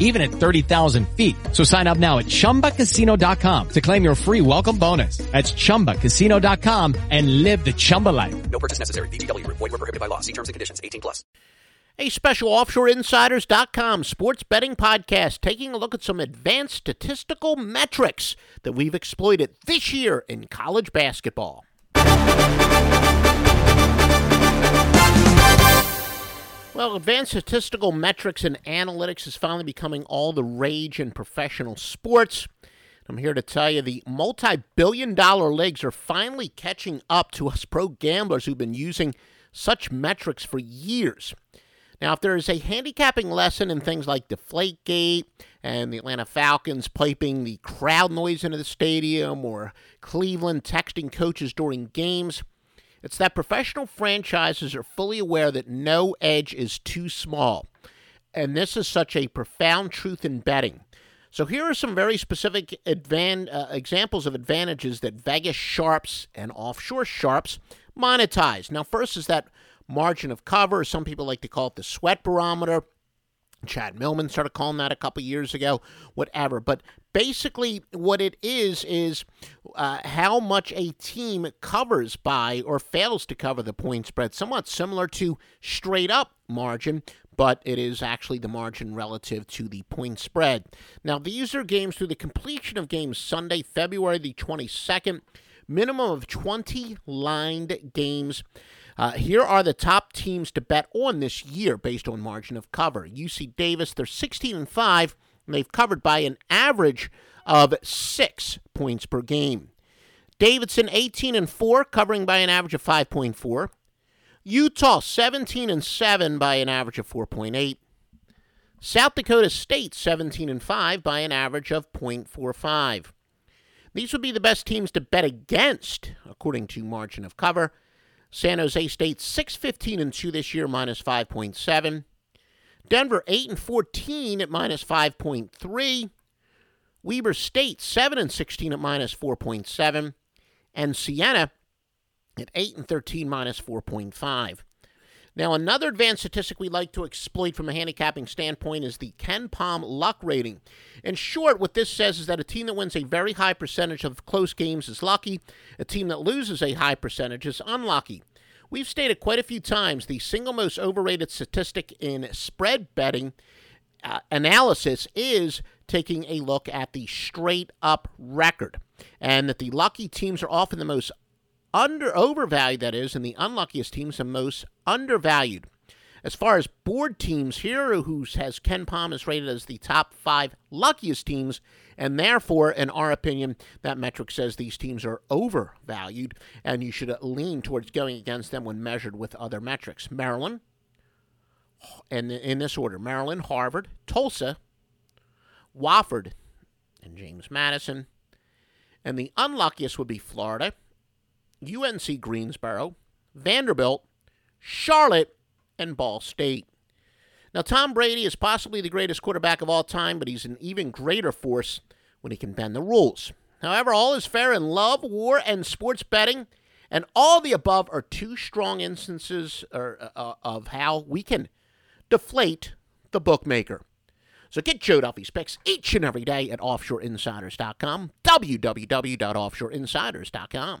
even at 30,000 feet. So sign up now at ChumbaCasino.com to claim your free welcome bonus. That's ChumbaCasino.com and live the Chumba life. No purchase necessary. VGW Group. Void were prohibited by law. See terms and conditions. 18 plus. A special OffshoreInsiders.com sports betting podcast taking a look at some advanced statistical metrics that we've exploited this year in college basketball. Well, advanced statistical metrics and analytics is finally becoming all the rage in professional sports. I'm here to tell you the multi billion dollar leagues are finally catching up to us pro gamblers who've been using such metrics for years. Now, if there is a handicapping lesson in things like Deflategate and the Atlanta Falcons piping the crowd noise into the stadium or Cleveland texting coaches during games, it's that professional franchises are fully aware that no edge is too small. And this is such a profound truth in betting. So here are some very specific advan- uh, examples of advantages that Vegas sharps and offshore sharps monetize. Now, first is that margin of cover. Some people like to call it the sweat barometer. Chad Millman started calling that a couple years ago, whatever. But basically, what it is is uh, how much a team covers by or fails to cover the point spread, somewhat similar to straight up margin, but it is actually the margin relative to the point spread. Now, these are games through the completion of games Sunday, February the 22nd, minimum of 20 lined games. Uh, here are the top teams to bet on this year based on margin of cover. UC Davis, they're 16 and 5, and they've covered by an average of 6 points per game. Davidson 18 and 4, covering by an average of 5.4. Utah 17 and 7 by an average of 4.8. South Dakota State 17 and 5 by an average of 0.45. These would be the best teams to bet against according to margin of cover. San Jose State 615 and 2 this year minus 5.7. Denver 8 and 14 at minus 5.3. Weber State 7 and 16 at minus 4.7 and Siena at 8 and 13 minus 4.5. Now, another advanced statistic we like to exploit from a handicapping standpoint is the KenPom luck rating. In short, what this says is that a team that wins a very high percentage of close games is lucky, a team that loses a high percentage is unlucky. We've stated quite a few times the single most overrated statistic in spread betting uh, analysis is taking a look at the straight up record, and that the lucky teams are often the most under overvalued that is, and the unluckiest teams the most undervalued. As far as board teams here, who has KenPom is rated as the top five luckiest teams, and therefore, in our opinion, that metric says these teams are overvalued, and you should lean towards going against them when measured with other metrics. Maryland, and in this order: Maryland, Harvard, Tulsa, Wofford, and James Madison. And the unluckiest would be Florida, UNC Greensboro, Vanderbilt, Charlotte, and Ball State. Now, Tom Brady is possibly the greatest quarterback of all time, but he's an even greater force when he can bend the rules. However, all is fair in love, war, and sports betting, and all the above are two strong instances uh, uh, of how we can deflate the bookmaker. So get Joe Duffy's picks each and every day at OffshoreInsiders.com, www.offshoreinsiders.com.